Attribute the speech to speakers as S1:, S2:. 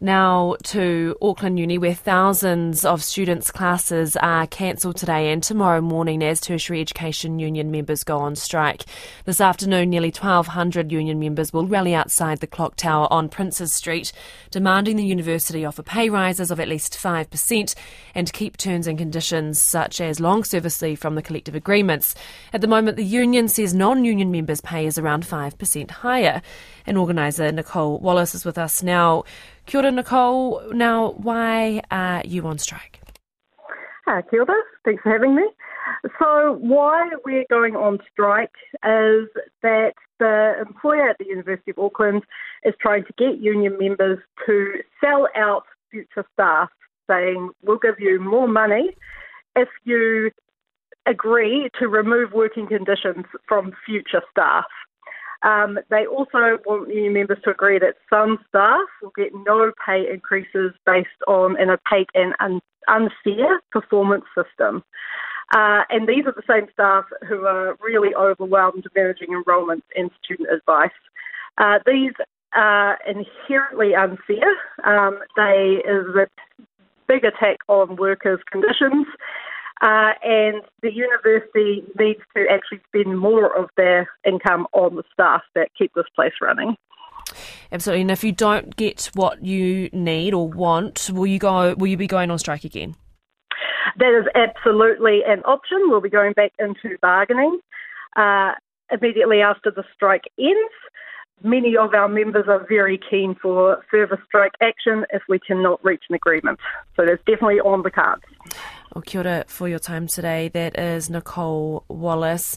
S1: Now to Auckland Uni, where thousands of students' classes are cancelled today and tomorrow morning as Tertiary Education Union members go on strike. This afternoon, nearly 1,200 union members will rally outside the Clock Tower on Princes Street, demanding the university offer pay rises of at least 5% and keep terms and conditions such as long service leave from the collective agreements. At the moment, the union says non union members' pay is around 5% higher. And organiser Nicole Wallace is with us now. Kia ora, Nicole. Now, why are you on strike?
S2: Hi, kia ora. Thanks for having me. So, why we're going on strike is that the employer at the University of Auckland is trying to get union members to sell out future staff, saying, We'll give you more money if you agree to remove working conditions from future staff. Um, they also want union members to agree that some staff will get no pay increases based on an opaque and un- unfair performance system. Uh, and these are the same staff who are really overwhelmed with managing enrolments and student advice. Uh, these are inherently unfair. Um, they is a big attack on workers' conditions uh, and the university needs to actually spend more of their income on the staff that keep this place running.
S1: Absolutely. And if you don't get what you need or want, will you go? Will you be going on strike again?
S2: That is absolutely an option. We'll be going back into bargaining uh, immediately after the strike ends. Many of our members are very keen for further strike action if we cannot reach an agreement. So that's definitely on the cards.
S1: Well, kia for your time today. That is Nicole Wallace.